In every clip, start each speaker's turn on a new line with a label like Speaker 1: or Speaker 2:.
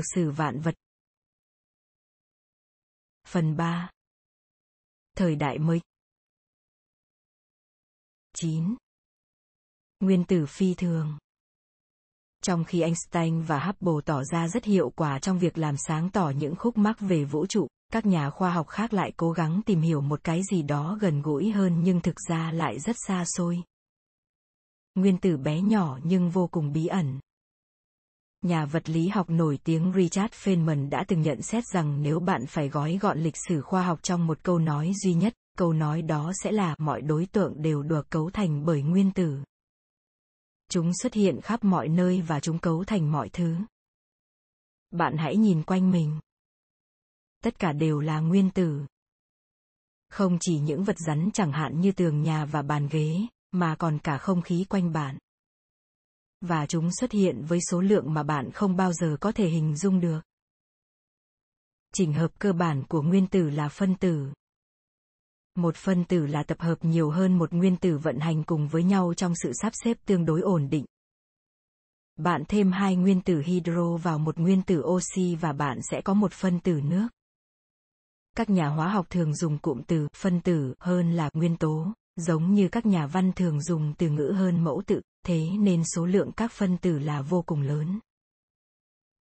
Speaker 1: Thực sử vạn vật. Phần 3. Thời đại mới. 9. Nguyên tử phi thường. Trong khi Einstein và Hubble tỏ ra rất hiệu quả trong việc làm sáng tỏ những khúc mắc về vũ trụ, các nhà khoa học khác lại cố gắng tìm hiểu một cái gì đó gần gũi hơn nhưng thực ra lại rất xa xôi. Nguyên tử bé nhỏ nhưng vô cùng bí ẩn. Nhà vật lý học nổi tiếng Richard Feynman đã từng nhận xét rằng nếu bạn phải gói gọn lịch sử khoa học trong một câu nói duy nhất, câu nói đó sẽ là mọi đối tượng đều được cấu thành bởi nguyên tử. Chúng xuất hiện khắp mọi nơi và chúng cấu thành mọi thứ. Bạn hãy nhìn quanh mình. Tất cả đều là nguyên tử. Không chỉ những vật rắn chẳng hạn như tường nhà và bàn ghế, mà còn cả không khí quanh bạn và chúng xuất hiện với số lượng mà bạn không bao giờ có thể hình dung được. Chỉnh hợp cơ bản của nguyên tử là phân tử. Một phân tử là tập hợp nhiều hơn một nguyên tử vận hành cùng với nhau trong sự sắp xếp tương đối ổn định. Bạn thêm hai nguyên tử hydro vào một nguyên tử oxy và bạn sẽ có một phân tử nước. Các nhà hóa học thường dùng cụm từ phân tử hơn là nguyên tố giống như các nhà văn thường dùng từ ngữ hơn mẫu tự, thế nên số lượng các phân tử là vô cùng lớn.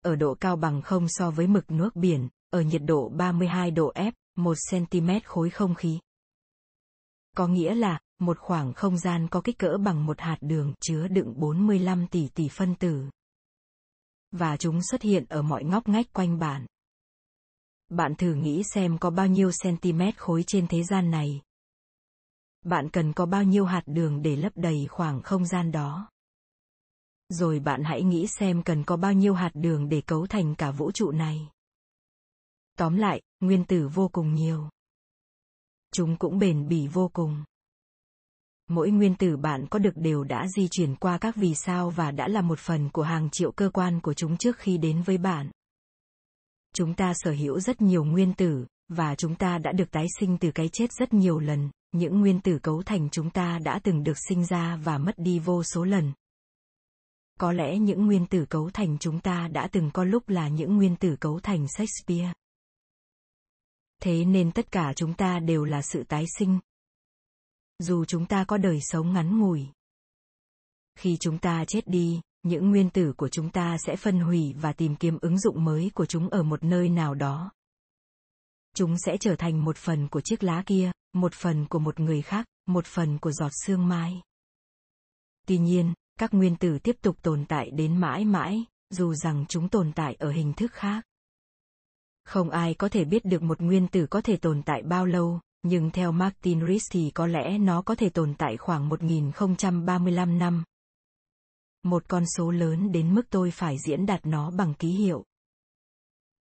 Speaker 1: Ở độ cao bằng không so với mực nước biển, ở nhiệt độ 32 độ F, 1 cm khối không khí. Có nghĩa là, một khoảng không gian có kích cỡ bằng một hạt đường chứa đựng 45 tỷ tỷ phân tử. Và chúng xuất hiện ở mọi ngóc ngách quanh bạn. Bạn thử nghĩ xem có bao nhiêu cm khối trên thế gian này, bạn cần có bao nhiêu hạt đường để lấp đầy khoảng không gian đó? Rồi bạn hãy nghĩ xem cần có bao nhiêu hạt đường để cấu thành cả vũ trụ này. Tóm lại, nguyên tử vô cùng nhiều. Chúng cũng bền bỉ vô cùng. Mỗi nguyên tử bạn có được đều đã di chuyển qua các vì sao và đã là một phần của hàng triệu cơ quan của chúng trước khi đến với bạn. Chúng ta sở hữu rất nhiều nguyên tử và chúng ta đã được tái sinh từ cái chết rất nhiều lần. Những nguyên tử cấu thành chúng ta đã từng được sinh ra và mất đi vô số lần. Có lẽ những nguyên tử cấu thành chúng ta đã từng có lúc là những nguyên tử cấu thành shakespeare. Thế nên tất cả chúng ta đều là sự tái sinh. Dù chúng ta có đời sống ngắn ngủi, khi chúng ta chết đi, những nguyên tử của chúng ta sẽ phân hủy và tìm kiếm ứng dụng mới của chúng ở một nơi nào đó chúng sẽ trở thành một phần của chiếc lá kia một phần của một người khác một phần của giọt sương mai tuy nhiên các nguyên tử tiếp tục tồn tại đến mãi mãi dù rằng chúng tồn tại ở hình thức khác không ai có thể biết được một nguyên tử có thể tồn tại bao lâu nhưng theo Martin Rees thì có lẽ nó có thể tồn tại khoảng 1035 năm. Một con số lớn đến mức tôi phải diễn đạt nó bằng ký hiệu.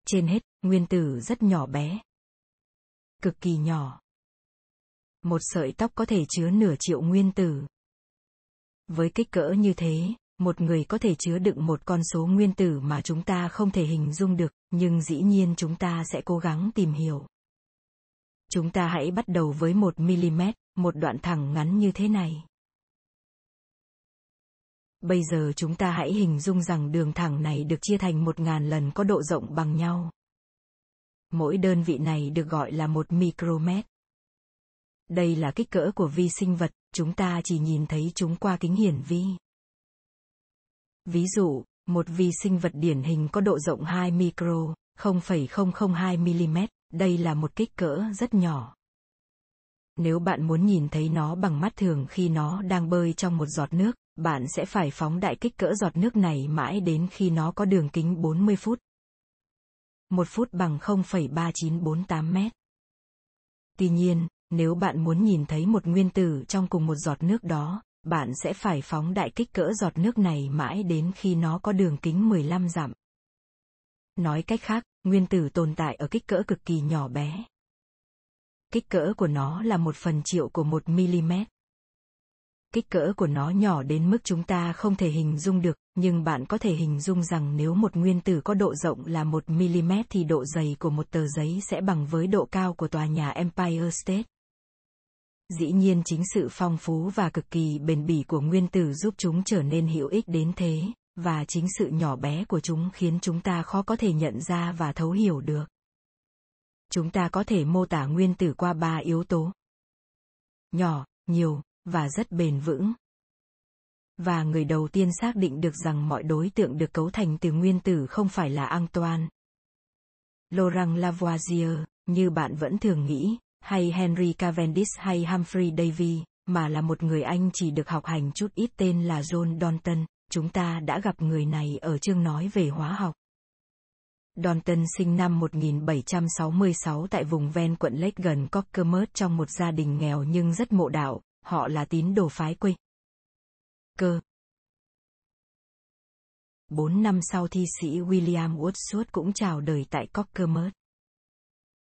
Speaker 1: Trên hết, nguyên tử rất nhỏ bé, cực kỳ nhỏ. Một sợi tóc có thể chứa nửa triệu nguyên tử. Với kích cỡ như thế, một người có thể chứa đựng một con số nguyên tử mà chúng ta không thể hình dung được, nhưng dĩ nhiên chúng ta sẽ cố gắng tìm hiểu. Chúng ta hãy bắt đầu với một mm, một đoạn thẳng ngắn như thế này. Bây giờ chúng ta hãy hình dung rằng đường thẳng này được chia thành một ngàn lần có độ rộng bằng nhau. Mỗi đơn vị này được gọi là một micromet. Đây là kích cỡ của vi sinh vật, chúng ta chỉ nhìn thấy chúng qua kính hiển vi. Ví dụ, một vi sinh vật điển hình có độ rộng 2 micro, 0,002 mm, đây là một kích cỡ rất nhỏ. Nếu bạn muốn nhìn thấy nó bằng mắt thường khi nó đang bơi trong một giọt nước, bạn sẽ phải phóng đại kích cỡ giọt nước này mãi đến khi nó có đường kính 40 phút. Một phút bằng 0,3948 mét. Tuy nhiên, nếu bạn muốn nhìn thấy một nguyên tử trong cùng một giọt nước đó, bạn sẽ phải phóng đại kích cỡ giọt nước này mãi đến khi nó có đường kính 15 dặm. Nói cách khác, nguyên tử tồn tại ở kích cỡ cực kỳ nhỏ bé. Kích cỡ của nó là một phần triệu của một mm kích cỡ của nó nhỏ đến mức chúng ta không thể hình dung được, nhưng bạn có thể hình dung rằng nếu một nguyên tử có độ rộng là 1 mm thì độ dày của một tờ giấy sẽ bằng với độ cao của tòa nhà Empire State. Dĩ nhiên chính sự phong phú và cực kỳ bền bỉ của nguyên tử giúp chúng trở nên hữu ích đến thế, và chính sự nhỏ bé của chúng khiến chúng ta khó có thể nhận ra và thấu hiểu được. Chúng ta có thể mô tả nguyên tử qua ba yếu tố. Nhỏ, nhiều, và rất bền vững. Và người đầu tiên xác định được rằng mọi đối tượng được cấu thành từ nguyên tử không phải là Antoine. Laurent Lavoisier, như bạn vẫn thường nghĩ, hay Henry Cavendish hay Humphrey Davy, mà là một người Anh chỉ được học hành chút ít tên là John Dalton, chúng ta đã gặp người này ở chương nói về hóa học. Dalton sinh năm 1766 tại vùng ven quận Lake gần Cockermouth trong một gia đình nghèo nhưng rất mộ đạo, họ là tín đồ phái quê. Cơ. Bốn năm sau thi sĩ William Wordsworth cũng chào đời tại Cockermouth.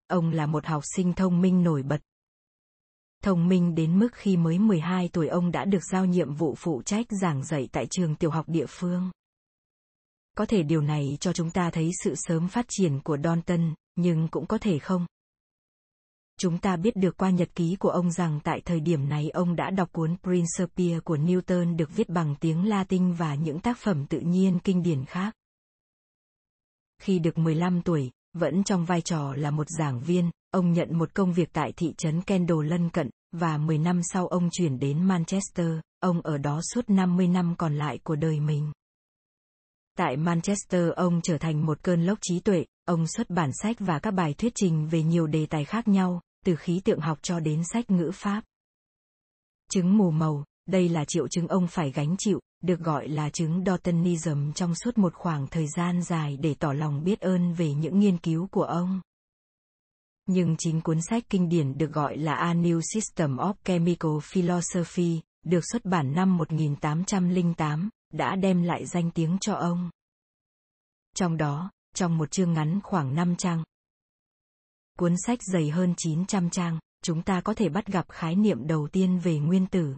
Speaker 1: Ông là một học sinh thông minh nổi bật. Thông minh đến mức khi mới 12 tuổi ông đã được giao nhiệm vụ phụ trách giảng dạy tại trường tiểu học địa phương. Có thể điều này cho chúng ta thấy sự sớm phát triển của Donton, nhưng cũng có thể không. Chúng ta biết được qua nhật ký của ông rằng tại thời điểm này ông đã đọc cuốn Principia của Newton được viết bằng tiếng Latin và những tác phẩm tự nhiên kinh điển khác. Khi được 15 tuổi, vẫn trong vai trò là một giảng viên, ông nhận một công việc tại thị trấn Kendal lân cận, và 10 năm sau ông chuyển đến Manchester, ông ở đó suốt 50 năm còn lại của đời mình. Tại Manchester ông trở thành một cơn lốc trí tuệ, ông xuất bản sách và các bài thuyết trình về nhiều đề tài khác nhau, từ khí tượng học cho đến sách ngữ pháp. Chứng mù màu, đây là triệu chứng ông phải gánh chịu, được gọi là chứng Daltonism trong suốt một khoảng thời gian dài để tỏ lòng biết ơn về những nghiên cứu của ông. Nhưng chính cuốn sách kinh điển được gọi là A New System of Chemical Philosophy, được xuất bản năm 1808, đã đem lại danh tiếng cho ông. Trong đó, trong một chương ngắn khoảng 5 trang, cuốn sách dày hơn 900 trang, chúng ta có thể bắt gặp khái niệm đầu tiên về nguyên tử.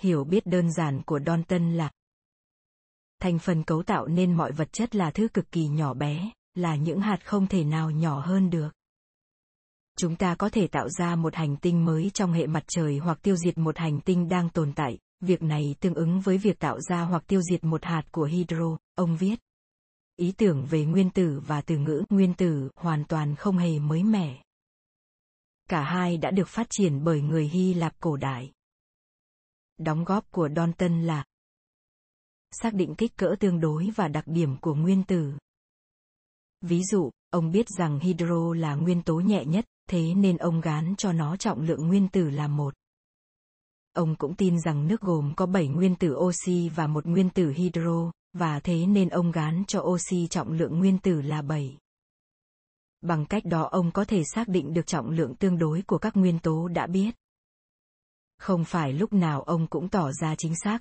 Speaker 1: Hiểu biết đơn giản của Dalton là thành phần cấu tạo nên mọi vật chất là thứ cực kỳ nhỏ bé, là những hạt không thể nào nhỏ hơn được. Chúng ta có thể tạo ra một hành tinh mới trong hệ mặt trời hoặc tiêu diệt một hành tinh đang tồn tại, việc này tương ứng với việc tạo ra hoặc tiêu diệt một hạt của hydro, ông viết. Ý tưởng về nguyên tử và từ ngữ nguyên tử hoàn toàn không hề mới mẻ. Cả hai đã được phát triển bởi người Hy Lạp cổ đại. Đóng góp của Dalton là xác định kích cỡ tương đối và đặc điểm của nguyên tử. Ví dụ, ông biết rằng hydro là nguyên tố nhẹ nhất, thế nên ông gán cho nó trọng lượng nguyên tử là một. Ông cũng tin rằng nước gồm có 7 nguyên tử oxy và một nguyên tử hydro, và thế nên ông gán cho oxy trọng lượng nguyên tử là 7. Bằng cách đó ông có thể xác định được trọng lượng tương đối của các nguyên tố đã biết. Không phải lúc nào ông cũng tỏ ra chính xác.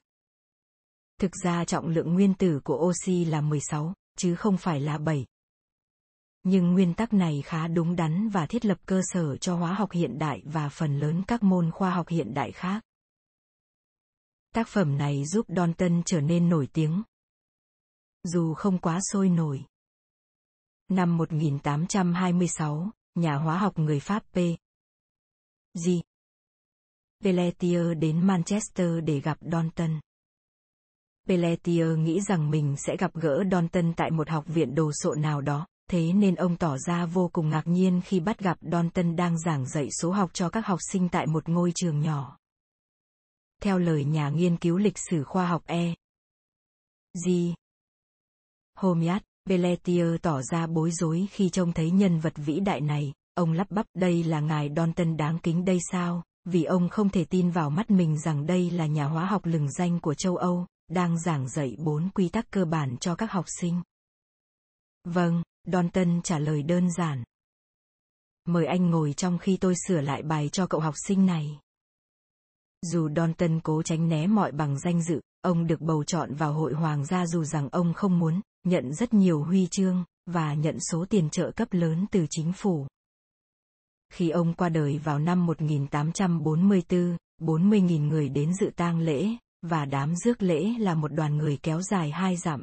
Speaker 1: Thực ra trọng lượng nguyên tử của oxy là 16, chứ không phải là 7. Nhưng nguyên tắc này khá đúng đắn và thiết lập cơ sở cho hóa học hiện đại và phần lớn các môn khoa học hiện đại khác. Tác phẩm này giúp Dalton trở nên nổi tiếng. Dù không quá sôi nổi. Năm 1826, nhà hóa học người Pháp P. G. Pelletier đến Manchester để gặp Dalton. Pelletier nghĩ rằng mình sẽ gặp gỡ Dalton tại một học viện đồ sộ nào đó, thế nên ông tỏ ra vô cùng ngạc nhiên khi bắt gặp Dalton đang giảng dạy số học cho các học sinh tại một ngôi trường nhỏ. Theo lời nhà nghiên cứu lịch sử khoa học E. G. Homiat, Pelletier tỏ ra bối rối khi trông thấy nhân vật vĩ đại này, ông lắp bắp đây là ngài Dalton đáng kính đây sao, vì ông không thể tin vào mắt mình rằng đây là nhà hóa học lừng danh của châu Âu, đang giảng dạy bốn quy tắc cơ bản cho các học sinh. Vâng, Dalton trả lời đơn giản. Mời anh ngồi trong khi tôi sửa lại bài cho cậu học sinh này. Dù Dalton cố tránh né mọi bằng danh dự, ông được bầu chọn vào hội hoàng gia dù rằng ông không muốn, nhận rất nhiều huy chương, và nhận số tiền trợ cấp lớn từ chính phủ. Khi ông qua đời vào năm 1844, 40.000 người đến dự tang lễ, và đám rước lễ là một đoàn người kéo dài hai dặm.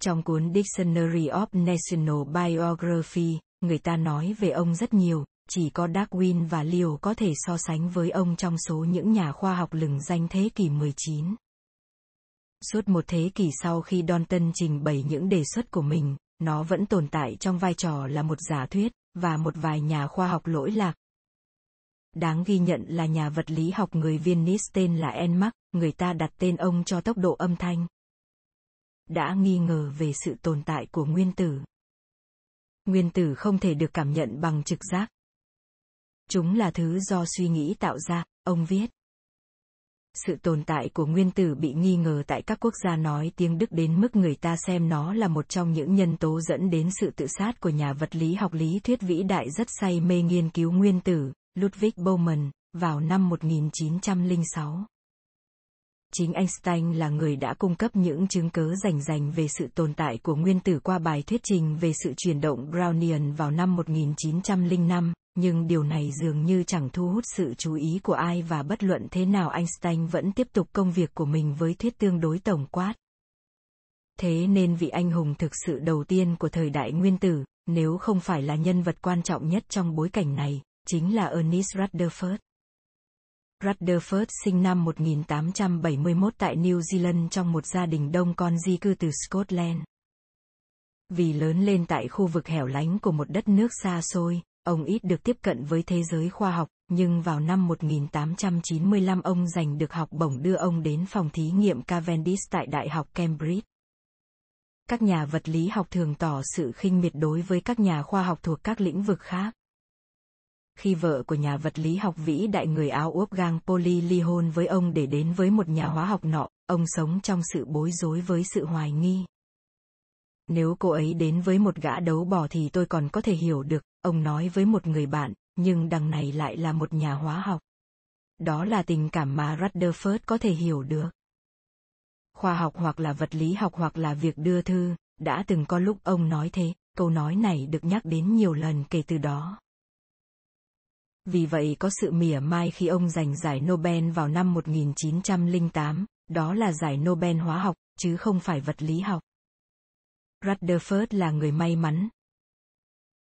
Speaker 1: Trong cuốn Dictionary of National Biography, người ta nói về ông rất nhiều, chỉ có Darwin và Leo có thể so sánh với ông trong số những nhà khoa học lừng danh thế kỷ 19. Suốt một thế kỷ sau khi Dalton trình bày những đề xuất của mình, nó vẫn tồn tại trong vai trò là một giả thuyết, và một vài nhà khoa học lỗi lạc. Đáng ghi nhận là nhà vật lý học người viên Nice tên là Enmark, người ta đặt tên ông cho tốc độ âm thanh. Đã nghi ngờ về sự tồn tại của nguyên tử. Nguyên tử không thể được cảm nhận bằng trực giác. Chúng là thứ do suy nghĩ tạo ra, ông viết. Sự tồn tại của nguyên tử bị nghi ngờ tại các quốc gia nói tiếng Đức đến mức người ta xem nó là một trong những nhân tố dẫn đến sự tự sát của nhà vật lý học lý thuyết vĩ đại rất say mê nghiên cứu nguyên tử, Ludwig Bowman, vào năm 1906. Chính Einstein là người đã cung cấp những chứng cứ rành rành về sự tồn tại của nguyên tử qua bài thuyết trình về sự chuyển động Brownian vào năm 1905, nhưng điều này dường như chẳng thu hút sự chú ý của ai và bất luận thế nào Einstein vẫn tiếp tục công việc của mình với thuyết tương đối tổng quát. Thế nên vị anh hùng thực sự đầu tiên của thời đại nguyên tử, nếu không phải là nhân vật quan trọng nhất trong bối cảnh này, chính là Ernest Rutherford. Rutherford sinh năm 1871 tại New Zealand trong một gia đình đông con di cư từ Scotland. Vì lớn lên tại khu vực hẻo lánh của một đất nước xa xôi, ông ít được tiếp cận với thế giới khoa học, nhưng vào năm 1895 ông giành được học bổng đưa ông đến phòng thí nghiệm Cavendish tại Đại học Cambridge. Các nhà vật lý học thường tỏ sự khinh miệt đối với các nhà khoa học thuộc các lĩnh vực khác khi vợ của nhà vật lý học vĩ đại người áo úp gang Polly ly hôn với ông để đến với một nhà hóa học nọ, ông sống trong sự bối rối với sự hoài nghi. Nếu cô ấy đến với một gã đấu bò thì tôi còn có thể hiểu được, ông nói với một người bạn, nhưng đằng này lại là một nhà hóa học. Đó là tình cảm mà Rutherford có thể hiểu được. Khoa học hoặc là vật lý học hoặc là việc đưa thư, đã từng có lúc ông nói thế, câu nói này được nhắc đến nhiều lần kể từ đó. Vì vậy có sự mỉa mai khi ông giành giải Nobel vào năm 1908, đó là giải Nobel hóa học, chứ không phải vật lý học. Rutherford là người may mắn.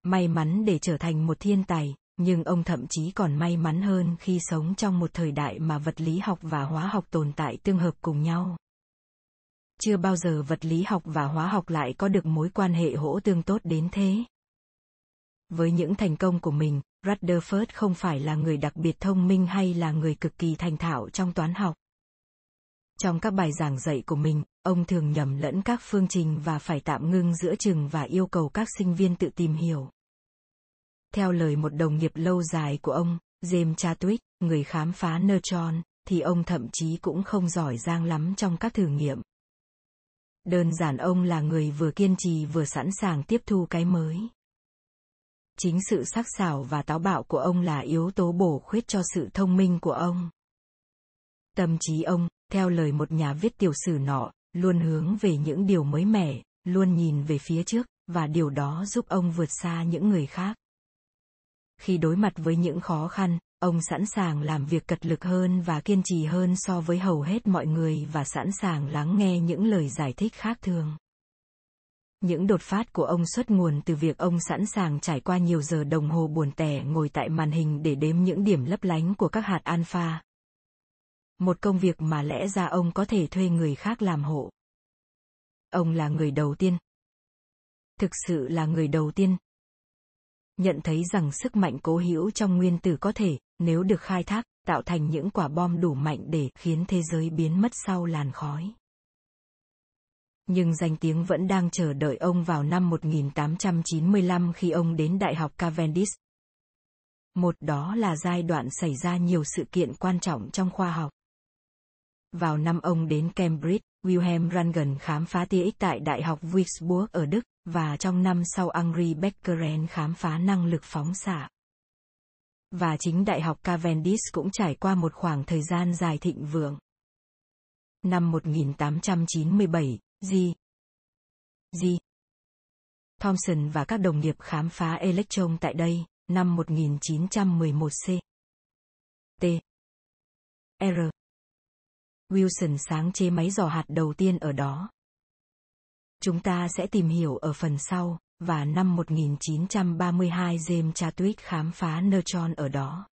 Speaker 1: May mắn để trở thành một thiên tài, nhưng ông thậm chí còn may mắn hơn khi sống trong một thời đại mà vật lý học và hóa học tồn tại tương hợp cùng nhau. Chưa bao giờ vật lý học và hóa học lại có được mối quan hệ hỗ tương tốt đến thế. Với những thành công của mình, Rutherford không phải là người đặc biệt thông minh hay là người cực kỳ thành thạo trong toán học. Trong các bài giảng dạy của mình, ông thường nhầm lẫn các phương trình và phải tạm ngưng giữa chừng và yêu cầu các sinh viên tự tìm hiểu. Theo lời một đồng nghiệp lâu dài của ông, James Chadwick, người khám phá neutron, thì ông thậm chí cũng không giỏi giang lắm trong các thử nghiệm. Đơn giản ông là người vừa kiên trì vừa sẵn sàng tiếp thu cái mới. Chính sự sắc sảo và táo bạo của ông là yếu tố bổ khuyết cho sự thông minh của ông. Tâm trí ông theo lời một nhà viết tiểu sử nọ luôn hướng về những điều mới mẻ luôn nhìn về phía trước và điều đó giúp ông vượt xa những người khác khi đối mặt với những khó khăn, ông sẵn sàng làm việc cật lực hơn và kiên trì hơn so với hầu hết mọi người và sẵn sàng lắng nghe những lời giải thích khác thường những đột phát của ông xuất nguồn từ việc ông sẵn sàng trải qua nhiều giờ đồng hồ buồn tẻ ngồi tại màn hình để đếm những điểm lấp lánh của các hạt alpha. Một công việc mà lẽ ra ông có thể thuê người khác làm hộ. Ông là người đầu tiên. Thực sự là người đầu tiên. Nhận thấy rằng sức mạnh cố hữu trong nguyên tử có thể, nếu được khai thác, tạo thành những quả bom đủ mạnh để khiến thế giới biến mất sau làn khói nhưng danh tiếng vẫn đang chờ đợi ông vào năm 1895 khi ông đến Đại học Cavendish. Một đó là giai đoạn xảy ra nhiều sự kiện quan trọng trong khoa học. Vào năm ông đến Cambridge, Wilhelm Röntgen khám phá tia X tại Đại học Würzburg ở Đức, và trong năm sau Henri Becquerel khám phá năng lực phóng xạ. Và chính Đại học Cavendish cũng trải qua một khoảng thời gian dài thịnh vượng. Năm 1897, G. G. Thomson và các đồng nghiệp khám phá electron tại đây, năm 1911 C. T. R. Wilson sáng chế máy dò hạt đầu tiên ở đó. Chúng ta sẽ tìm hiểu ở phần sau, và năm 1932 James Chadwick khám phá neutron ở đó.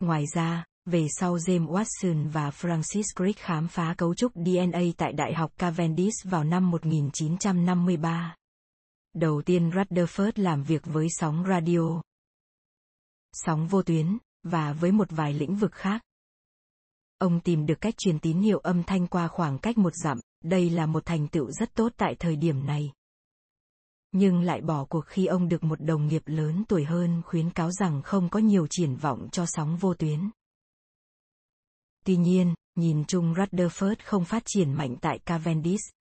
Speaker 1: Ngoài ra, về sau James Watson và Francis Crick khám phá cấu trúc DNA tại Đại học Cavendish vào năm 1953. Đầu tiên Rutherford làm việc với sóng radio, sóng vô tuyến, và với một vài lĩnh vực khác. Ông tìm được cách truyền tín hiệu âm thanh qua khoảng cách một dặm, đây là một thành tựu rất tốt tại thời điểm này. Nhưng lại bỏ cuộc khi ông được một đồng nghiệp lớn tuổi hơn khuyến cáo rằng không có nhiều triển vọng cho sóng vô tuyến. Tuy nhiên, nhìn chung Rutherford không phát triển mạnh tại Cavendish.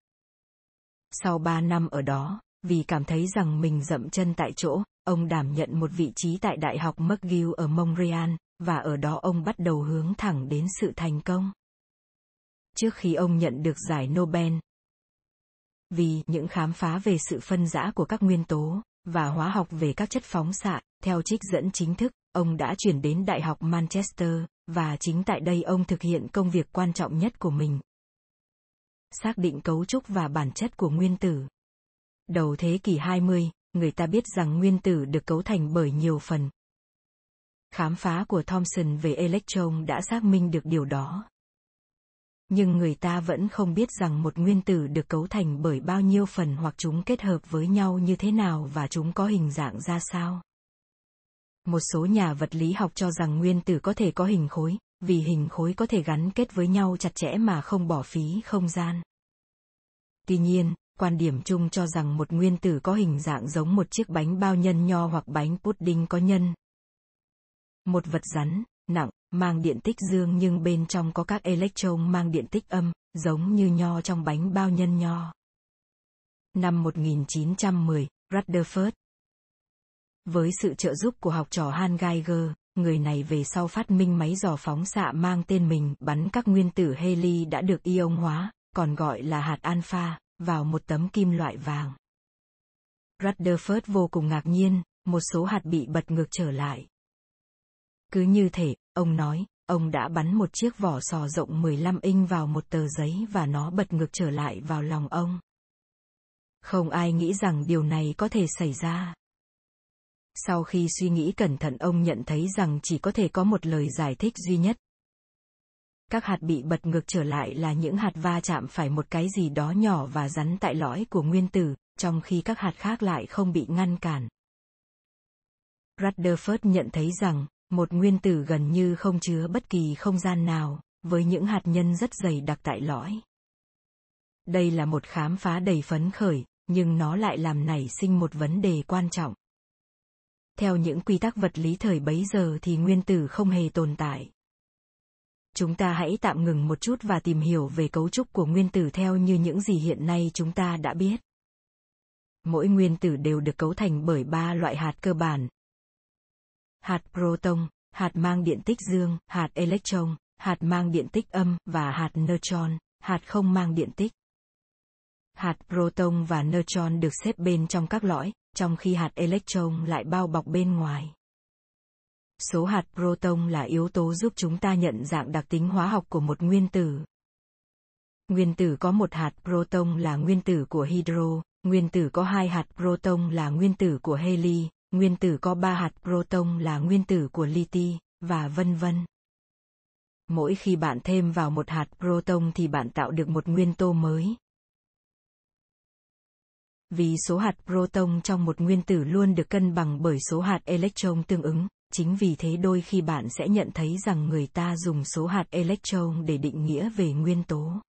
Speaker 1: Sau 3 năm ở đó, vì cảm thấy rằng mình dậm chân tại chỗ, ông đảm nhận một vị trí tại Đại học McGill ở Montreal, và ở đó ông bắt đầu hướng thẳng đến sự thành công. Trước khi ông nhận được giải Nobel, vì những khám phá về sự phân rã của các nguyên tố và hóa học về các chất phóng xạ, theo trích dẫn chính thức, ông đã chuyển đến Đại học Manchester, và chính tại đây ông thực hiện công việc quan trọng nhất của mình. Xác định cấu trúc và bản chất của nguyên tử. Đầu thế kỷ 20, người ta biết rằng nguyên tử được cấu thành bởi nhiều phần. Khám phá của Thomson về electron đã xác minh được điều đó. Nhưng người ta vẫn không biết rằng một nguyên tử được cấu thành bởi bao nhiêu phần hoặc chúng kết hợp với nhau như thế nào và chúng có hình dạng ra sao. Một số nhà vật lý học cho rằng nguyên tử có thể có hình khối, vì hình khối có thể gắn kết với nhau chặt chẽ mà không bỏ phí không gian. Tuy nhiên, quan điểm chung cho rằng một nguyên tử có hình dạng giống một chiếc bánh bao nhân nho hoặc bánh pudding có nhân. Một vật rắn, nặng, mang điện tích dương nhưng bên trong có các electron mang điện tích âm, giống như nho trong bánh bao nhân nho. Năm 1910, Rutherford. Với sự trợ giúp của học trò Han Geiger, người này về sau phát minh máy dò phóng xạ mang tên mình bắn các nguyên tử heli đã được ion hóa, còn gọi là hạt alpha, vào một tấm kim loại vàng. Rutherford vô cùng ngạc nhiên, một số hạt bị bật ngược trở lại. Cứ như thể, ông nói, ông đã bắn một chiếc vỏ sò rộng 15 inch vào một tờ giấy và nó bật ngược trở lại vào lòng ông. Không ai nghĩ rằng điều này có thể xảy ra. Sau khi suy nghĩ cẩn thận ông nhận thấy rằng chỉ có thể có một lời giải thích duy nhất. Các hạt bị bật ngược trở lại là những hạt va chạm phải một cái gì đó nhỏ và rắn tại lõi của nguyên tử, trong khi các hạt khác lại không bị ngăn cản. Rutherford nhận thấy rằng, một nguyên tử gần như không chứa bất kỳ không gian nào, với những hạt nhân rất dày đặc tại lõi. Đây là một khám phá đầy phấn khởi, nhưng nó lại làm nảy sinh một vấn đề quan trọng. Theo những quy tắc vật lý thời bấy giờ thì nguyên tử không hề tồn tại. Chúng ta hãy tạm ngừng một chút và tìm hiểu về cấu trúc của nguyên tử theo như những gì hiện nay chúng ta đã biết. Mỗi nguyên tử đều được cấu thành bởi ba loại hạt cơ bản, hạt proton, hạt mang điện tích dương, hạt electron, hạt mang điện tích âm và hạt neutron, hạt không mang điện tích. Hạt proton và neutron được xếp bên trong các lõi, trong khi hạt electron lại bao bọc bên ngoài. Số hạt proton là yếu tố giúp chúng ta nhận dạng đặc tính hóa học của một nguyên tử. Nguyên tử có một hạt proton là nguyên tử của hydro, nguyên tử có hai hạt proton là nguyên tử của heli, Nguyên tử có ba hạt proton là nguyên tử của liti, và vân vân. Mỗi khi bạn thêm vào một hạt proton thì bạn tạo được một nguyên tố mới. Vì số hạt proton trong một nguyên tử luôn được cân bằng bởi số hạt electron tương ứng, chính vì thế đôi khi bạn sẽ nhận thấy rằng người ta dùng số hạt electron để định nghĩa về nguyên tố.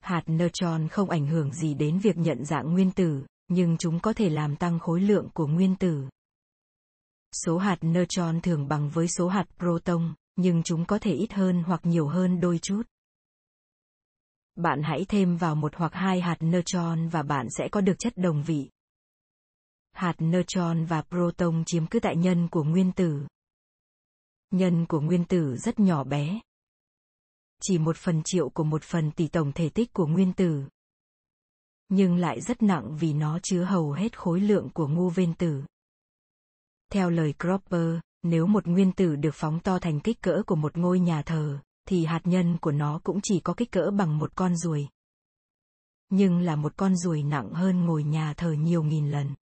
Speaker 1: Hạt neutron không ảnh hưởng gì đến việc nhận dạng nguyên tử, nhưng chúng có thể làm tăng khối lượng của nguyên tử. Số hạt neutron thường bằng với số hạt proton, nhưng chúng có thể ít hơn hoặc nhiều hơn đôi chút. Bạn hãy thêm vào một hoặc hai hạt neutron và bạn sẽ có được chất đồng vị. Hạt neutron và proton chiếm cứ tại nhân của nguyên tử. Nhân của nguyên tử rất nhỏ bé. Chỉ một phần triệu của một phần tỷ tổng thể tích của nguyên tử nhưng lại rất nặng vì nó chứa hầu hết khối lượng của ngô viên tử. Theo lời Cropper, nếu một nguyên tử được phóng to thành kích cỡ của một ngôi nhà thờ, thì hạt nhân của nó cũng chỉ có kích cỡ bằng một con ruồi. Nhưng là một con ruồi nặng hơn ngôi nhà thờ nhiều nghìn lần.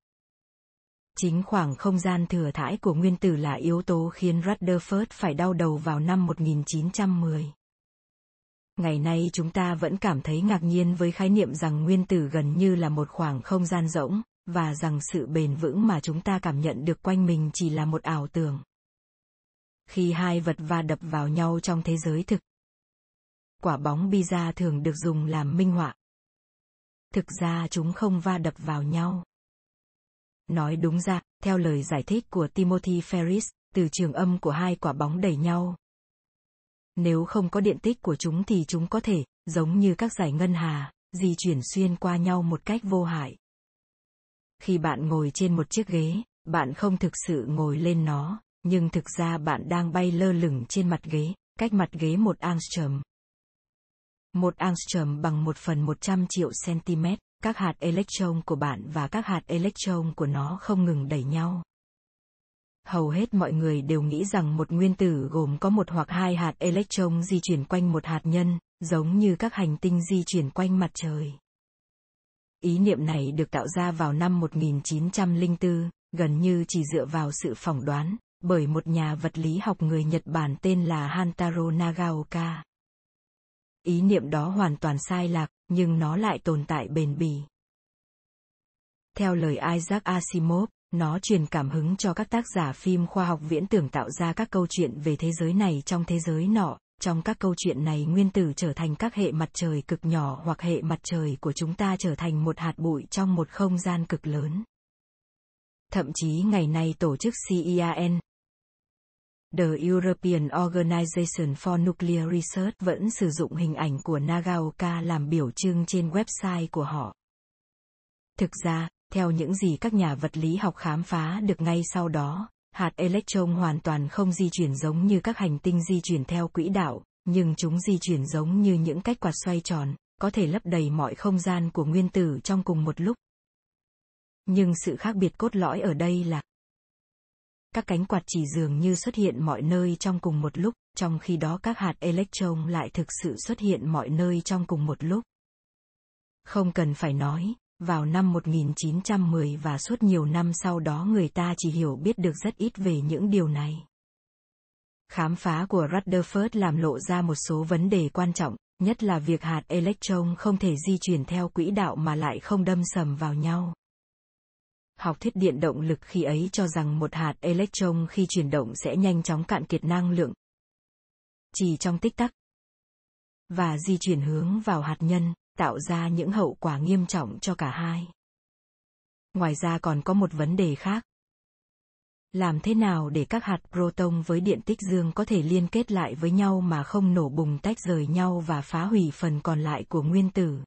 Speaker 1: Chính khoảng không gian thừa thãi của nguyên tử là yếu tố khiến Rutherford phải đau đầu vào năm 1910. Ngày nay chúng ta vẫn cảm thấy ngạc nhiên với khái niệm rằng nguyên tử gần như là một khoảng không gian rỗng, và rằng sự bền vững mà chúng ta cảm nhận được quanh mình chỉ là một ảo tưởng. Khi hai vật va đập vào nhau trong thế giới thực, quả bóng pizza thường được dùng làm minh họa. Thực ra chúng không va đập vào nhau. Nói đúng ra, theo lời giải thích của Timothy Ferris, từ trường âm của hai quả bóng đẩy nhau. Nếu không có điện tích của chúng thì chúng có thể, giống như các giải ngân hà, di chuyển xuyên qua nhau một cách vô hại. Khi bạn ngồi trên một chiếc ghế, bạn không thực sự ngồi lên nó, nhưng thực ra bạn đang bay lơ lửng trên mặt ghế, cách mặt ghế một angstrom. Một angstrom bằng một phần 100 triệu cm, các hạt electron của bạn và các hạt electron của nó không ngừng đẩy nhau. Hầu hết mọi người đều nghĩ rằng một nguyên tử gồm có một hoặc hai hạt electron di chuyển quanh một hạt nhân, giống như các hành tinh di chuyển quanh mặt trời. Ý niệm này được tạo ra vào năm 1904, gần như chỉ dựa vào sự phỏng đoán, bởi một nhà vật lý học người Nhật Bản tên là Hantaro Nagaoka. Ý niệm đó hoàn toàn sai lạc, nhưng nó lại tồn tại bền bỉ. Theo lời Isaac Asimov, nó truyền cảm hứng cho các tác giả phim khoa học viễn tưởng tạo ra các câu chuyện về thế giới này trong thế giới nọ. Trong các câu chuyện này nguyên tử trở thành các hệ mặt trời cực nhỏ hoặc hệ mặt trời của chúng ta trở thành một hạt bụi trong một không gian cực lớn. Thậm chí ngày nay tổ chức CERN, The European Organization for Nuclear Research vẫn sử dụng hình ảnh của Nagaoka làm biểu trưng trên website của họ. Thực ra, theo những gì các nhà vật lý học khám phá được ngay sau đó, hạt electron hoàn toàn không di chuyển giống như các hành tinh di chuyển theo quỹ đạo, nhưng chúng di chuyển giống như những cách quạt xoay tròn, có thể lấp đầy mọi không gian của nguyên tử trong cùng một lúc. Nhưng sự khác biệt cốt lõi ở đây là các cánh quạt chỉ dường như xuất hiện mọi nơi trong cùng một lúc, trong khi đó các hạt electron lại thực sự xuất hiện mọi nơi trong cùng một lúc. Không cần phải nói, vào năm 1910 và suốt nhiều năm sau đó người ta chỉ hiểu biết được rất ít về những điều này. Khám phá của Rutherford làm lộ ra một số vấn đề quan trọng, nhất là việc hạt electron không thể di chuyển theo quỹ đạo mà lại không đâm sầm vào nhau. Học thuyết điện động lực khi ấy cho rằng một hạt electron khi chuyển động sẽ nhanh chóng cạn kiệt năng lượng. Chỉ trong tích tắc. Và di chuyển hướng vào hạt nhân, tạo ra những hậu quả nghiêm trọng cho cả hai. Ngoài ra còn có một vấn đề khác. Làm thế nào để các hạt proton với điện tích dương có thể liên kết lại với nhau mà không nổ bùng tách rời nhau và phá hủy phần còn lại của nguyên tử?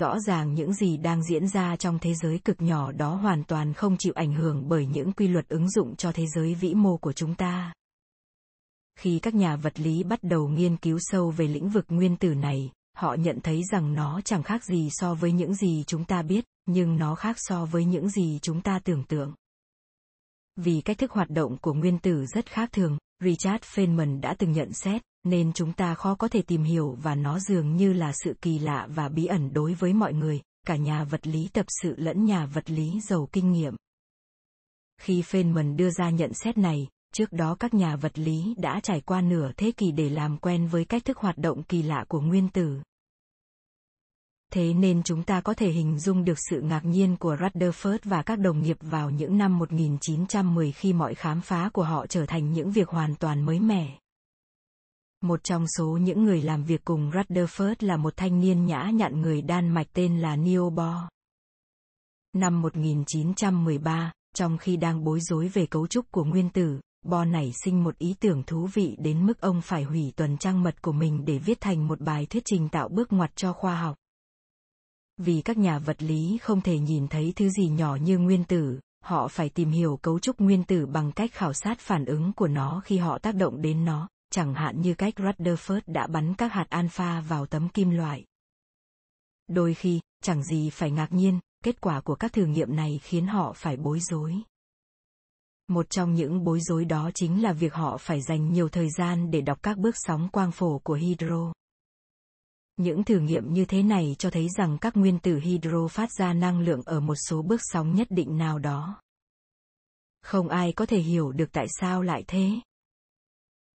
Speaker 1: Rõ ràng những gì đang diễn ra trong thế giới cực nhỏ đó hoàn toàn không chịu ảnh hưởng bởi những quy luật ứng dụng cho thế giới vĩ mô của chúng ta. Khi các nhà vật lý bắt đầu nghiên cứu sâu về lĩnh vực nguyên tử này, họ nhận thấy rằng nó chẳng khác gì so với những gì chúng ta biết, nhưng nó khác so với những gì chúng ta tưởng tượng. Vì cách thức hoạt động của nguyên tử rất khác thường, Richard Feynman đã từng nhận xét, nên chúng ta khó có thể tìm hiểu và nó dường như là sự kỳ lạ và bí ẩn đối với mọi người, cả nhà vật lý tập sự lẫn nhà vật lý giàu kinh nghiệm. Khi Feynman đưa ra nhận xét này, trước đó các nhà vật lý đã trải qua nửa thế kỷ để làm quen với cách thức hoạt động kỳ lạ của nguyên tử. Thế nên chúng ta có thể hình dung được sự ngạc nhiên của Rutherford và các đồng nghiệp vào những năm 1910 khi mọi khám phá của họ trở thành những việc hoàn toàn mới mẻ. Một trong số những người làm việc cùng Rutherford là một thanh niên nhã nhặn người Đan Mạch tên là Neil Bohr. Năm 1913, trong khi đang bối rối về cấu trúc của nguyên tử, Bo nảy sinh một ý tưởng thú vị đến mức ông phải hủy tuần trang mật của mình để viết thành một bài thuyết trình tạo bước ngoặt cho khoa học. Vì các nhà vật lý không thể nhìn thấy thứ gì nhỏ như nguyên tử, họ phải tìm hiểu cấu trúc nguyên tử bằng cách khảo sát phản ứng của nó khi họ tác động đến nó, chẳng hạn như cách Rutherford đã bắn các hạt alpha vào tấm kim loại. Đôi khi, chẳng gì phải ngạc nhiên, kết quả của các thử nghiệm này khiến họ phải bối rối. Một trong những bối rối đó chính là việc họ phải dành nhiều thời gian để đọc các bước sóng quang phổ của hydro. Những thử nghiệm như thế này cho thấy rằng các nguyên tử hydro phát ra năng lượng ở một số bước sóng nhất định nào đó. Không ai có thể hiểu được tại sao lại thế.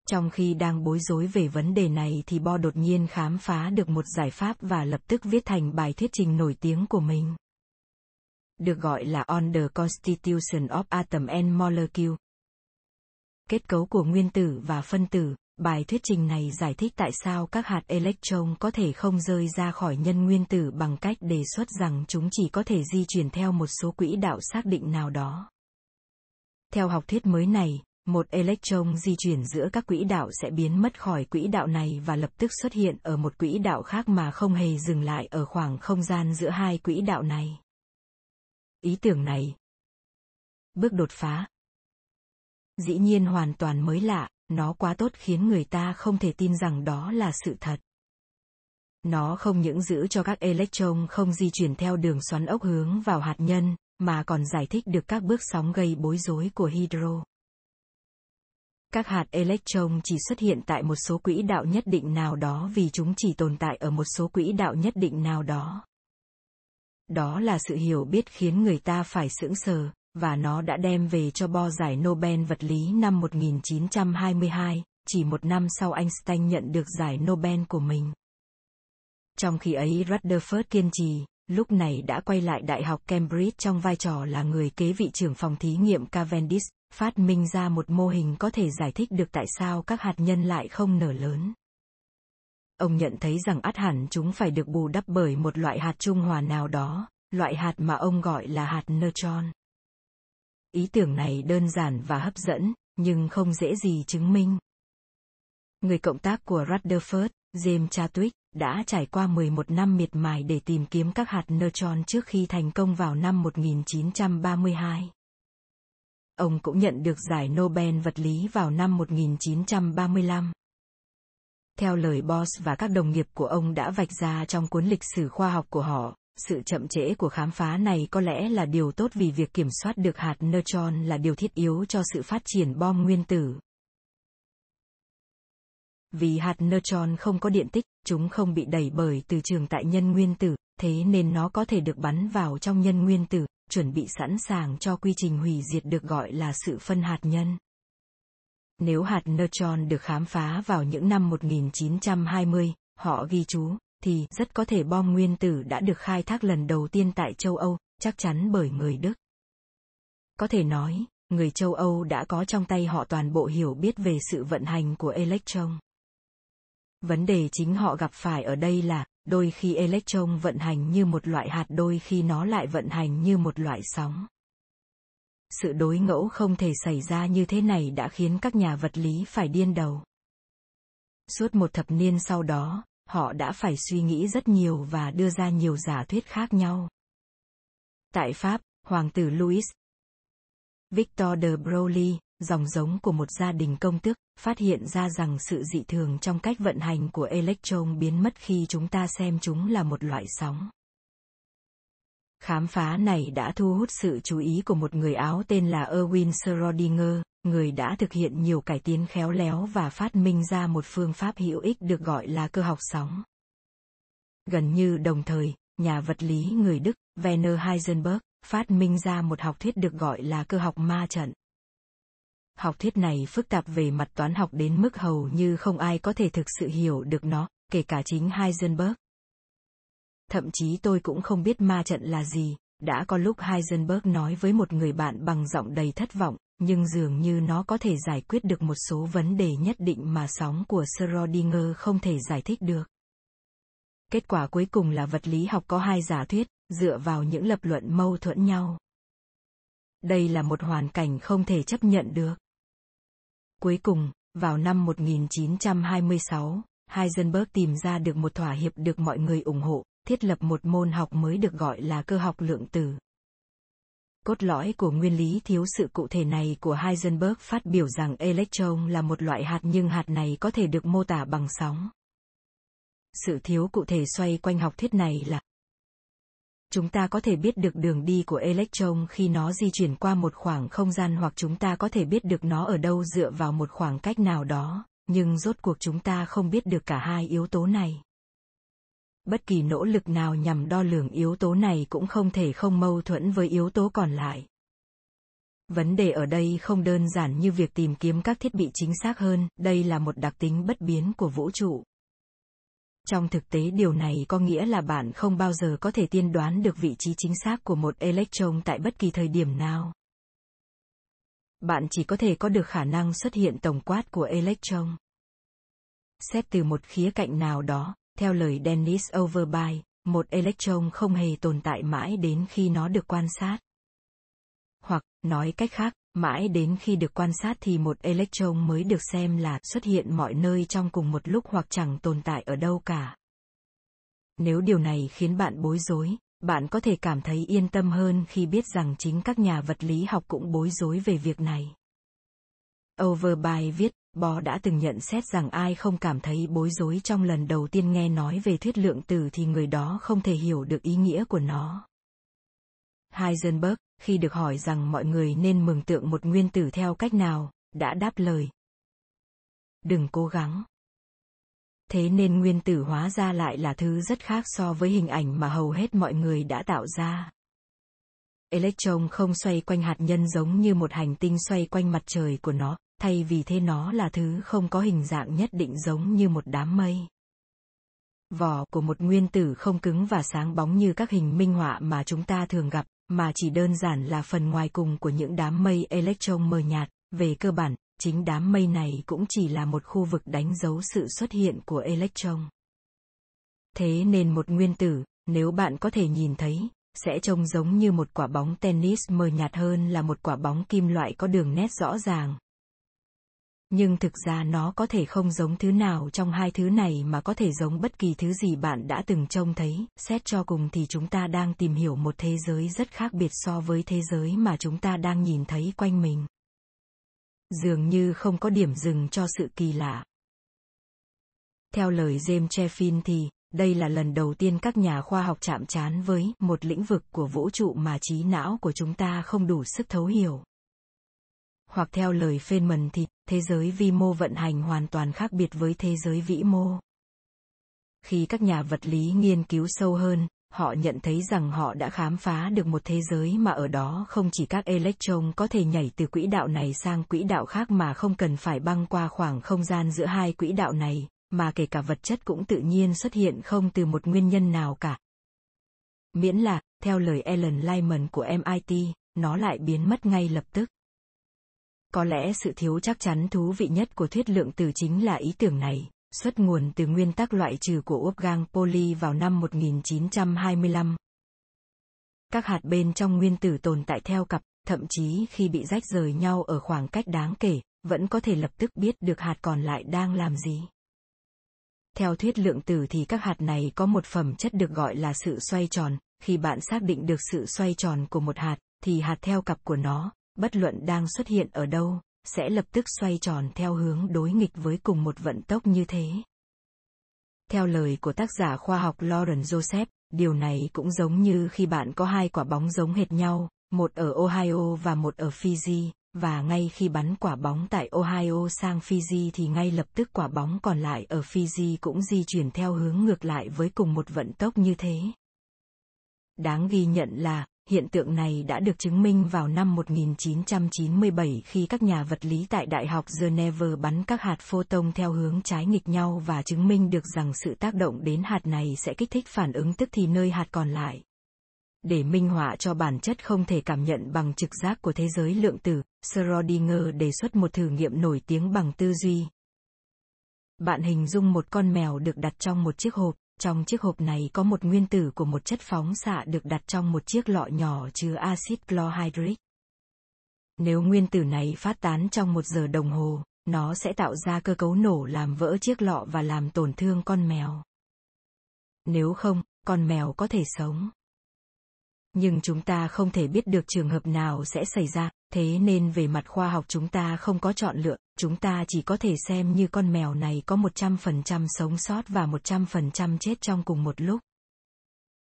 Speaker 1: Trong khi đang bối rối về vấn đề này thì Bo đột nhiên khám phá được một giải pháp và lập tức viết thành bài thuyết trình nổi tiếng của mình. Được gọi là On the Constitution of Atom and Molecule. Kết cấu của nguyên tử và phân tử, bài thuyết trình này giải thích tại sao các hạt electron có thể không rơi ra khỏi nhân nguyên tử bằng cách đề xuất rằng chúng chỉ có thể di chuyển theo một số quỹ đạo xác định nào đó. Theo học thuyết mới này, một electron di chuyển giữa các quỹ đạo sẽ biến mất khỏi quỹ đạo này và lập tức xuất hiện ở một quỹ đạo khác mà không hề dừng lại ở khoảng không gian giữa hai quỹ đạo này. Ý tưởng này. Bước đột phá. Dĩ nhiên hoàn toàn mới lạ, nó quá tốt khiến người ta không thể tin rằng đó là sự thật. Nó không những giữ cho các electron không di chuyển theo đường xoắn ốc hướng vào hạt nhân, mà còn giải thích được các bước sóng gây bối rối của hydro. Các hạt electron chỉ xuất hiện tại một số quỹ đạo nhất định nào đó vì chúng chỉ tồn tại ở một số quỹ đạo nhất định nào đó. Đó là sự hiểu biết khiến người ta phải sững sờ, và nó đã đem về cho Bo giải Nobel vật lý năm 1922, chỉ một năm sau Einstein nhận được giải Nobel của mình. Trong khi ấy Rutherford kiên trì, lúc này đã quay lại Đại học Cambridge trong vai trò là người kế vị trưởng phòng thí nghiệm Cavendish, phát minh ra một mô hình có thể giải thích được tại sao các hạt nhân lại không nở lớn. Ông nhận thấy rằng át hẳn chúng phải được bù đắp bởi một loại hạt trung hòa nào đó, loại hạt mà ông gọi là hạt neutron. Ý tưởng này đơn giản và hấp dẫn, nhưng không dễ gì chứng minh. Người cộng tác của Rutherford, James Chadwick, đã trải qua 11 năm miệt mài để tìm kiếm các hạt neutron trước khi thành công vào năm 1932. Ông cũng nhận được giải Nobel vật lý vào năm 1935. Theo lời Boss và các đồng nghiệp của ông đã vạch ra trong cuốn lịch sử khoa học của họ, sự chậm trễ của khám phá này có lẽ là điều tốt vì việc kiểm soát được hạt neutron là điều thiết yếu cho sự phát triển bom nguyên tử. Vì hạt neutron không có điện tích, chúng không bị đẩy bởi từ trường tại nhân nguyên tử, thế nên nó có thể được bắn vào trong nhân nguyên tử, chuẩn bị sẵn sàng cho quy trình hủy diệt được gọi là sự phân hạt nhân. Nếu hạt neutron được khám phá vào những năm 1920, họ ghi chú, thì rất có thể bom nguyên tử đã được khai thác lần đầu tiên tại châu Âu, chắc chắn bởi người Đức. Có thể nói, người châu Âu đã có trong tay họ toàn bộ hiểu biết về sự vận hành của electron. Vấn đề chính họ gặp phải ở đây là, đôi khi electron vận hành như một loại hạt đôi khi nó lại vận hành như một loại sóng. Sự đối ngẫu không thể xảy ra như thế này đã khiến các nhà vật lý phải điên đầu. Suốt một thập niên sau đó, họ đã phải suy nghĩ rất nhiều và đưa ra nhiều giả thuyết khác nhau. Tại Pháp, Hoàng tử Louis Victor de Broglie, dòng giống của một gia đình công tước, phát hiện ra rằng sự dị thường trong cách vận hành của electron biến mất khi chúng ta xem chúng là một loại sóng. Khám phá này đã thu hút sự chú ý của một người Áo tên là Erwin Schrödinger, người đã thực hiện nhiều cải tiến khéo léo và phát minh ra một phương pháp hữu ích được gọi là cơ học sóng. Gần như đồng thời, nhà vật lý người Đức, Werner Heisenberg, phát minh ra một học thuyết được gọi là cơ học ma trận. Học thuyết này phức tạp về mặt toán học đến mức hầu như không ai có thể thực sự hiểu được nó, kể cả chính Heisenberg. Thậm chí tôi cũng không biết ma trận là gì, đã có lúc Heisenberg nói với một người bạn bằng giọng đầy thất vọng, nhưng dường như nó có thể giải quyết được một số vấn đề nhất định mà sóng của Schrödinger không thể giải thích được. Kết quả cuối cùng là vật lý học có hai giả thuyết, dựa vào những lập luận mâu thuẫn nhau. Đây là một hoàn cảnh không thể chấp nhận được. Cuối cùng, vào năm 1926, Heisenberg tìm ra được một thỏa hiệp được mọi người ủng hộ, thiết lập một môn học mới được gọi là cơ học lượng tử. Cốt lõi của nguyên lý thiếu sự cụ thể này của Heisenberg phát biểu rằng electron là một loại hạt nhưng hạt này có thể được mô tả bằng sóng. Sự thiếu cụ thể xoay quanh học thuyết này là chúng ta có thể biết được đường đi của electron khi nó di chuyển qua một khoảng không gian hoặc chúng ta có thể biết được nó ở đâu dựa vào một khoảng cách nào đó, nhưng rốt cuộc chúng ta không biết được cả hai yếu tố này bất kỳ nỗ lực nào nhằm đo lường yếu tố này cũng không thể không mâu thuẫn với yếu tố còn lại Vấn đề ở đây không đơn giản như việc tìm kiếm các thiết bị chính xác hơn, đây là một đặc tính bất biến của vũ trụ. Trong thực tế điều này có nghĩa là bạn không bao giờ có thể tiên đoán được vị trí chính xác của một electron tại bất kỳ thời điểm nào. Bạn chỉ có thể có được khả năng xuất hiện tổng quát của electron. Xét từ một khía cạnh nào đó, theo lời Dennis Overby, một electron không hề tồn tại mãi đến khi nó được quan sát. Hoặc, nói cách khác, mãi đến khi được quan sát thì một electron mới được xem là xuất hiện mọi nơi trong cùng một lúc hoặc chẳng tồn tại ở đâu cả. Nếu điều này khiến bạn bối rối, bạn có thể cảm thấy yên tâm hơn khi biết rằng chính các nhà vật lý học cũng bối rối về việc này. Overby viết, Bo đã từng nhận xét rằng ai không cảm thấy bối rối trong lần đầu tiên nghe nói về thuyết lượng tử thì người đó không thể hiểu được ý nghĩa của nó. Heisenberg, khi được hỏi rằng mọi người nên mường tượng một nguyên tử theo cách nào, đã đáp lời. Đừng cố gắng. Thế nên nguyên tử hóa ra lại là thứ rất khác so với hình ảnh mà hầu hết mọi người đã tạo ra. Electron không xoay quanh hạt nhân giống như một hành tinh xoay quanh mặt trời của nó, thay vì thế nó là thứ không có hình dạng nhất định giống như một đám mây. Vỏ của một nguyên tử không cứng và sáng bóng như các hình minh họa mà chúng ta thường gặp, mà chỉ đơn giản là phần ngoài cùng của những đám mây electron mờ nhạt, về cơ bản, chính đám mây này cũng chỉ là một khu vực đánh dấu sự xuất hiện của electron. Thế nên một nguyên tử, nếu bạn có thể nhìn thấy, sẽ trông giống như một quả bóng tennis mờ nhạt hơn là một quả bóng kim loại có đường nét rõ ràng. Nhưng thực ra nó có thể không giống thứ nào trong hai thứ này mà có thể giống bất kỳ thứ gì bạn đã từng trông thấy, xét cho cùng thì chúng ta đang tìm hiểu một thế giới rất khác biệt so với thế giới mà chúng ta đang nhìn thấy quanh mình. Dường như không có điểm dừng cho sự kỳ lạ. Theo lời James chefin thì, đây là lần đầu tiên các nhà khoa học chạm trán với một lĩnh vực của vũ trụ mà trí não của chúng ta không đủ sức thấu hiểu. Hoặc theo lời Feynman thì, thế giới vi mô vận hành hoàn toàn khác biệt với thế giới vĩ mô. Khi các nhà vật lý nghiên cứu sâu hơn, họ nhận thấy rằng họ đã khám phá được một thế giới mà ở đó không chỉ các electron có thể nhảy từ quỹ đạo này sang quỹ đạo khác mà không cần phải băng qua khoảng không gian giữa hai quỹ đạo này, mà kể cả vật chất cũng tự nhiên xuất hiện không từ một nguyên nhân nào cả. Miễn là, theo lời Alan Lyman của MIT, nó lại biến mất ngay lập tức. Có lẽ sự thiếu chắc chắn thú vị nhất của thuyết lượng tử chính là ý tưởng này, xuất nguồn từ nguyên tắc loại trừ của Wolfgang Pauli vào năm 1925. Các hạt bên trong nguyên tử tồn tại theo cặp, thậm chí khi bị rách rời nhau ở khoảng cách đáng kể, vẫn có thể lập tức biết được hạt còn lại đang làm gì. Theo thuyết lượng tử thì các hạt này có một phẩm chất được gọi là sự xoay tròn, khi bạn xác định được sự xoay tròn của một hạt, thì hạt theo cặp của nó, bất luận đang xuất hiện ở đâu, sẽ lập tức xoay tròn theo hướng đối nghịch với cùng một vận tốc như thế. Theo lời của tác giả khoa học Lauren Joseph, điều này cũng giống như khi bạn có hai quả bóng giống hệt nhau, một ở Ohio và một ở Fiji, và ngay khi bắn quả bóng tại Ohio sang Fiji thì ngay lập tức quả bóng còn lại ở Fiji cũng di chuyển theo hướng ngược lại với cùng một vận tốc như thế. Đáng ghi nhận là, Hiện tượng này đã được chứng minh vào năm 1997 khi các nhà vật lý tại Đại học Geneva bắn các hạt photon theo hướng trái nghịch nhau và chứng minh được rằng sự tác động đến hạt này sẽ kích thích phản ứng tức thì nơi hạt còn lại. Để minh họa cho bản chất không thể cảm nhận bằng trực giác của thế giới lượng tử, Schrödinger đề xuất một thử nghiệm nổi tiếng bằng tư duy. Bạn hình dung một con mèo được đặt trong một chiếc hộp, trong chiếc hộp này có một nguyên tử của một chất phóng xạ được đặt trong một chiếc lọ nhỏ chứa axit chlorhydric. Nếu nguyên tử này phát tán trong một giờ đồng hồ, nó sẽ tạo ra cơ cấu nổ làm vỡ chiếc lọ và làm tổn thương con mèo. Nếu không, con mèo có thể sống. Nhưng chúng ta không thể biết được trường hợp nào sẽ xảy ra, thế nên về mặt khoa học chúng ta không có chọn lựa, chúng ta chỉ có thể xem như con mèo này có 100% sống sót và 100% chết trong cùng một lúc.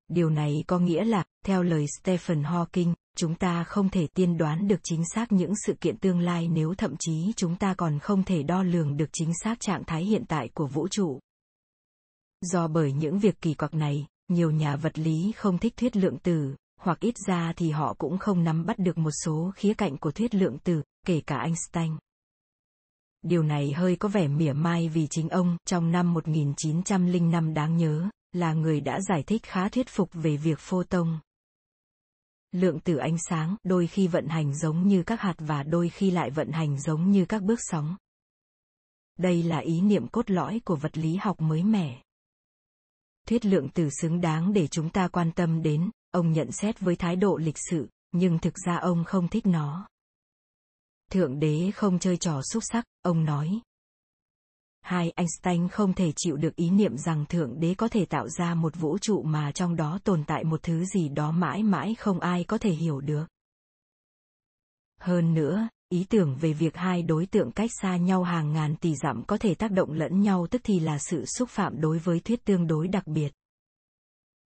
Speaker 1: Điều này có nghĩa là, theo lời Stephen Hawking, chúng ta không thể tiên đoán được chính xác những sự kiện tương lai nếu thậm chí chúng ta còn không thể đo lường được chính xác trạng thái hiện tại của vũ trụ. Do bởi những việc kỳ quặc này, nhiều nhà vật lý không thích thuyết lượng tử, hoặc ít ra thì họ cũng không nắm bắt được một số khía cạnh của thuyết lượng tử, kể cả Einstein. Điều này hơi có vẻ mỉa mai vì chính ông, trong năm 1905 đáng nhớ, là người đã giải thích khá thuyết phục về việc photon. Lượng tử ánh sáng đôi khi vận hành giống như các hạt và đôi khi lại vận hành giống như các bước sóng. Đây là ý niệm cốt lõi của vật lý học mới mẻ. Thuyết lượng tử xứng đáng để chúng ta quan tâm đến, ông nhận xét với thái độ lịch sự, nhưng thực ra ông không thích nó. Thượng đế không chơi trò xúc sắc, ông nói. Hai, Einstein không thể chịu được ý niệm rằng Thượng Đế có thể tạo ra một vũ trụ mà trong đó tồn tại một thứ gì đó mãi mãi không ai có thể hiểu được. Hơn nữa, ý tưởng về việc hai đối tượng cách xa nhau hàng ngàn tỷ dặm có thể tác động lẫn nhau tức thì là sự xúc phạm đối với thuyết tương đối đặc biệt.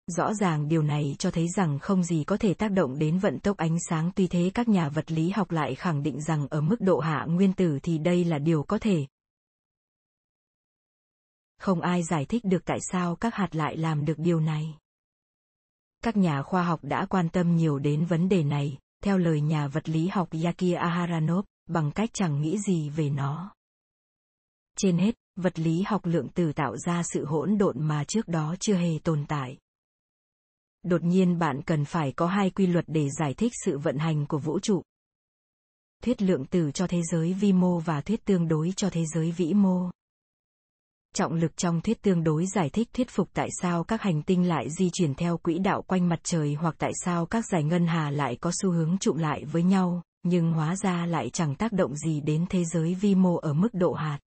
Speaker 1: Rõ ràng điều này cho thấy rằng không gì có thể tác động đến vận tốc ánh sáng tuy thế các nhà vật lý học lại khẳng định rằng ở mức độ hạ nguyên tử thì đây là điều có thể. Không ai giải thích được tại sao các hạt lại làm được điều này. Các nhà khoa học đã quan tâm nhiều đến vấn đề này, theo lời nhà vật lý học Yaki Aharonov, bằng cách chẳng nghĩ gì về nó. Trên hết, vật lý học lượng tử tạo ra sự hỗn độn mà trước đó chưa hề tồn tại. Đột nhiên bạn cần phải có hai quy luật để giải thích sự vận hành của vũ trụ. Thuyết lượng tử cho thế giới vi mô và thuyết tương đối cho thế giới vĩ mô. Trọng lực trong thuyết tương đối giải thích thuyết phục tại sao các hành tinh lại di chuyển theo quỹ đạo quanh mặt trời hoặc tại sao các giải ngân hà lại có xu hướng trụm lại với nhau, nhưng hóa ra lại chẳng tác động gì đến thế giới vi mô ở mức độ hạt.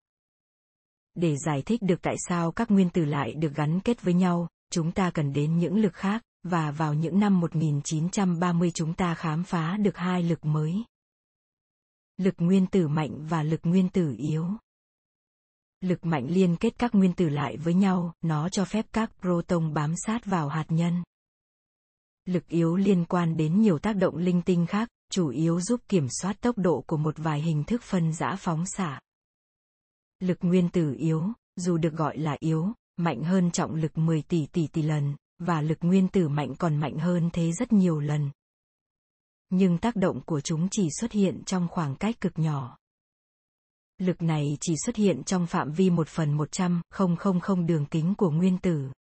Speaker 1: Để giải thích được tại sao các nguyên tử lại được gắn kết với nhau, chúng ta cần đến những lực khác, và vào những năm 1930 chúng ta khám phá được hai lực mới. Lực nguyên tử mạnh và lực nguyên tử yếu. Lực mạnh liên kết các nguyên tử lại với nhau, nó cho phép các proton bám sát vào hạt nhân. Lực yếu liên quan đến nhiều tác động linh tinh khác, chủ yếu giúp kiểm soát tốc độ của một vài hình thức phân rã phóng xạ. Lực nguyên tử yếu, dù được gọi là yếu, mạnh hơn trọng lực 10 tỷ tỷ tỷ lần, và lực nguyên tử mạnh còn mạnh hơn thế rất nhiều lần. Nhưng tác động của chúng chỉ xuất hiện trong khoảng cách cực nhỏ. Lực này chỉ xuất hiện trong phạm vi 1 phần 100, không không không đường kính của nguyên tử.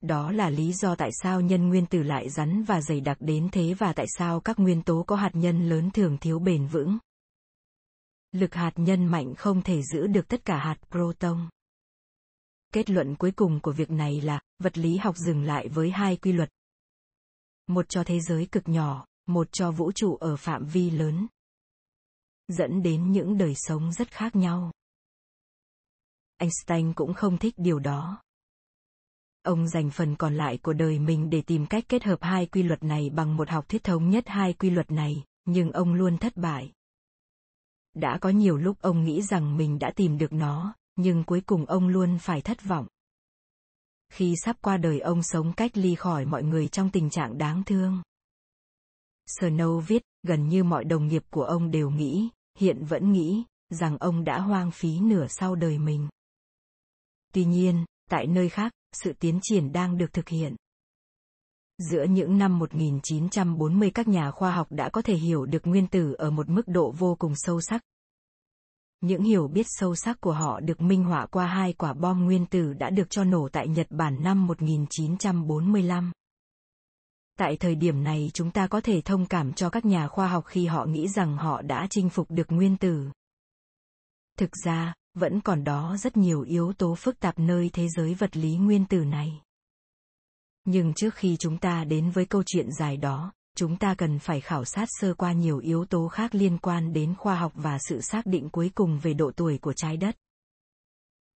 Speaker 1: Đó là lý do tại sao nhân nguyên tử lại rắn và dày đặc đến thế và tại sao các nguyên tố có hạt nhân lớn thường thiếu bền vững. Lực hạt nhân mạnh không thể giữ được tất cả hạt proton. Kết luận cuối cùng của việc này là, vật lý học dừng lại với hai quy luật. Một cho thế giới cực nhỏ, một cho vũ trụ ở phạm vi lớn. Dẫn đến những đời sống rất khác nhau. Einstein cũng không thích điều đó. Ông dành phần còn lại của đời mình để tìm cách kết hợp hai quy luật này bằng một học thuyết thống nhất hai quy luật này, nhưng ông luôn thất bại. Đã có nhiều lúc ông nghĩ rằng mình đã tìm được nó, nhưng cuối cùng ông luôn phải thất vọng. Khi sắp qua đời ông sống cách ly khỏi mọi người trong tình trạng đáng thương. Snow viết, gần như mọi đồng nghiệp của ông đều nghĩ, hiện vẫn nghĩ, rằng ông đã hoang phí nửa sau đời mình. Tuy nhiên, tại nơi khác, sự tiến triển đang được thực hiện. Giữa những năm 1940 các nhà khoa học đã có thể hiểu được nguyên tử ở một mức độ vô cùng sâu sắc, những hiểu biết sâu sắc của họ được minh họa qua hai quả bom nguyên tử đã được cho nổ tại Nhật Bản năm 1945. Tại thời điểm này chúng ta có thể thông cảm cho các nhà khoa học khi họ nghĩ rằng họ đã chinh phục được nguyên tử. Thực ra, vẫn còn đó rất nhiều yếu tố phức tạp nơi thế giới vật lý nguyên tử này. Nhưng trước khi chúng ta đến với câu chuyện dài đó, chúng ta cần phải khảo sát sơ qua nhiều yếu tố khác liên quan đến khoa học và sự xác định cuối cùng về độ tuổi của trái đất.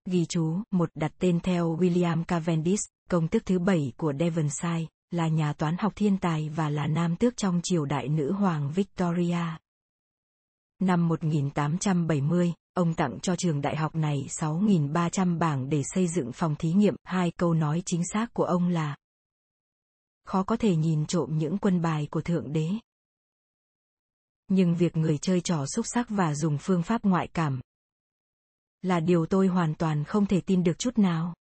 Speaker 1: Ghi chú, một đặt tên theo William Cavendish, công tước thứ bảy của Devonshire, là nhà toán học thiên tài và là nam tước trong triều đại nữ hoàng Victoria. Năm 1870, ông tặng cho trường đại học này 6.300 bảng để xây dựng phòng thí nghiệm. Hai câu nói chính xác của ông là khó có thể nhìn trộm những quân bài của thượng đế. Nhưng việc người chơi trò xúc sắc và dùng phương pháp ngoại cảm là điều tôi hoàn toàn không thể tin được chút nào.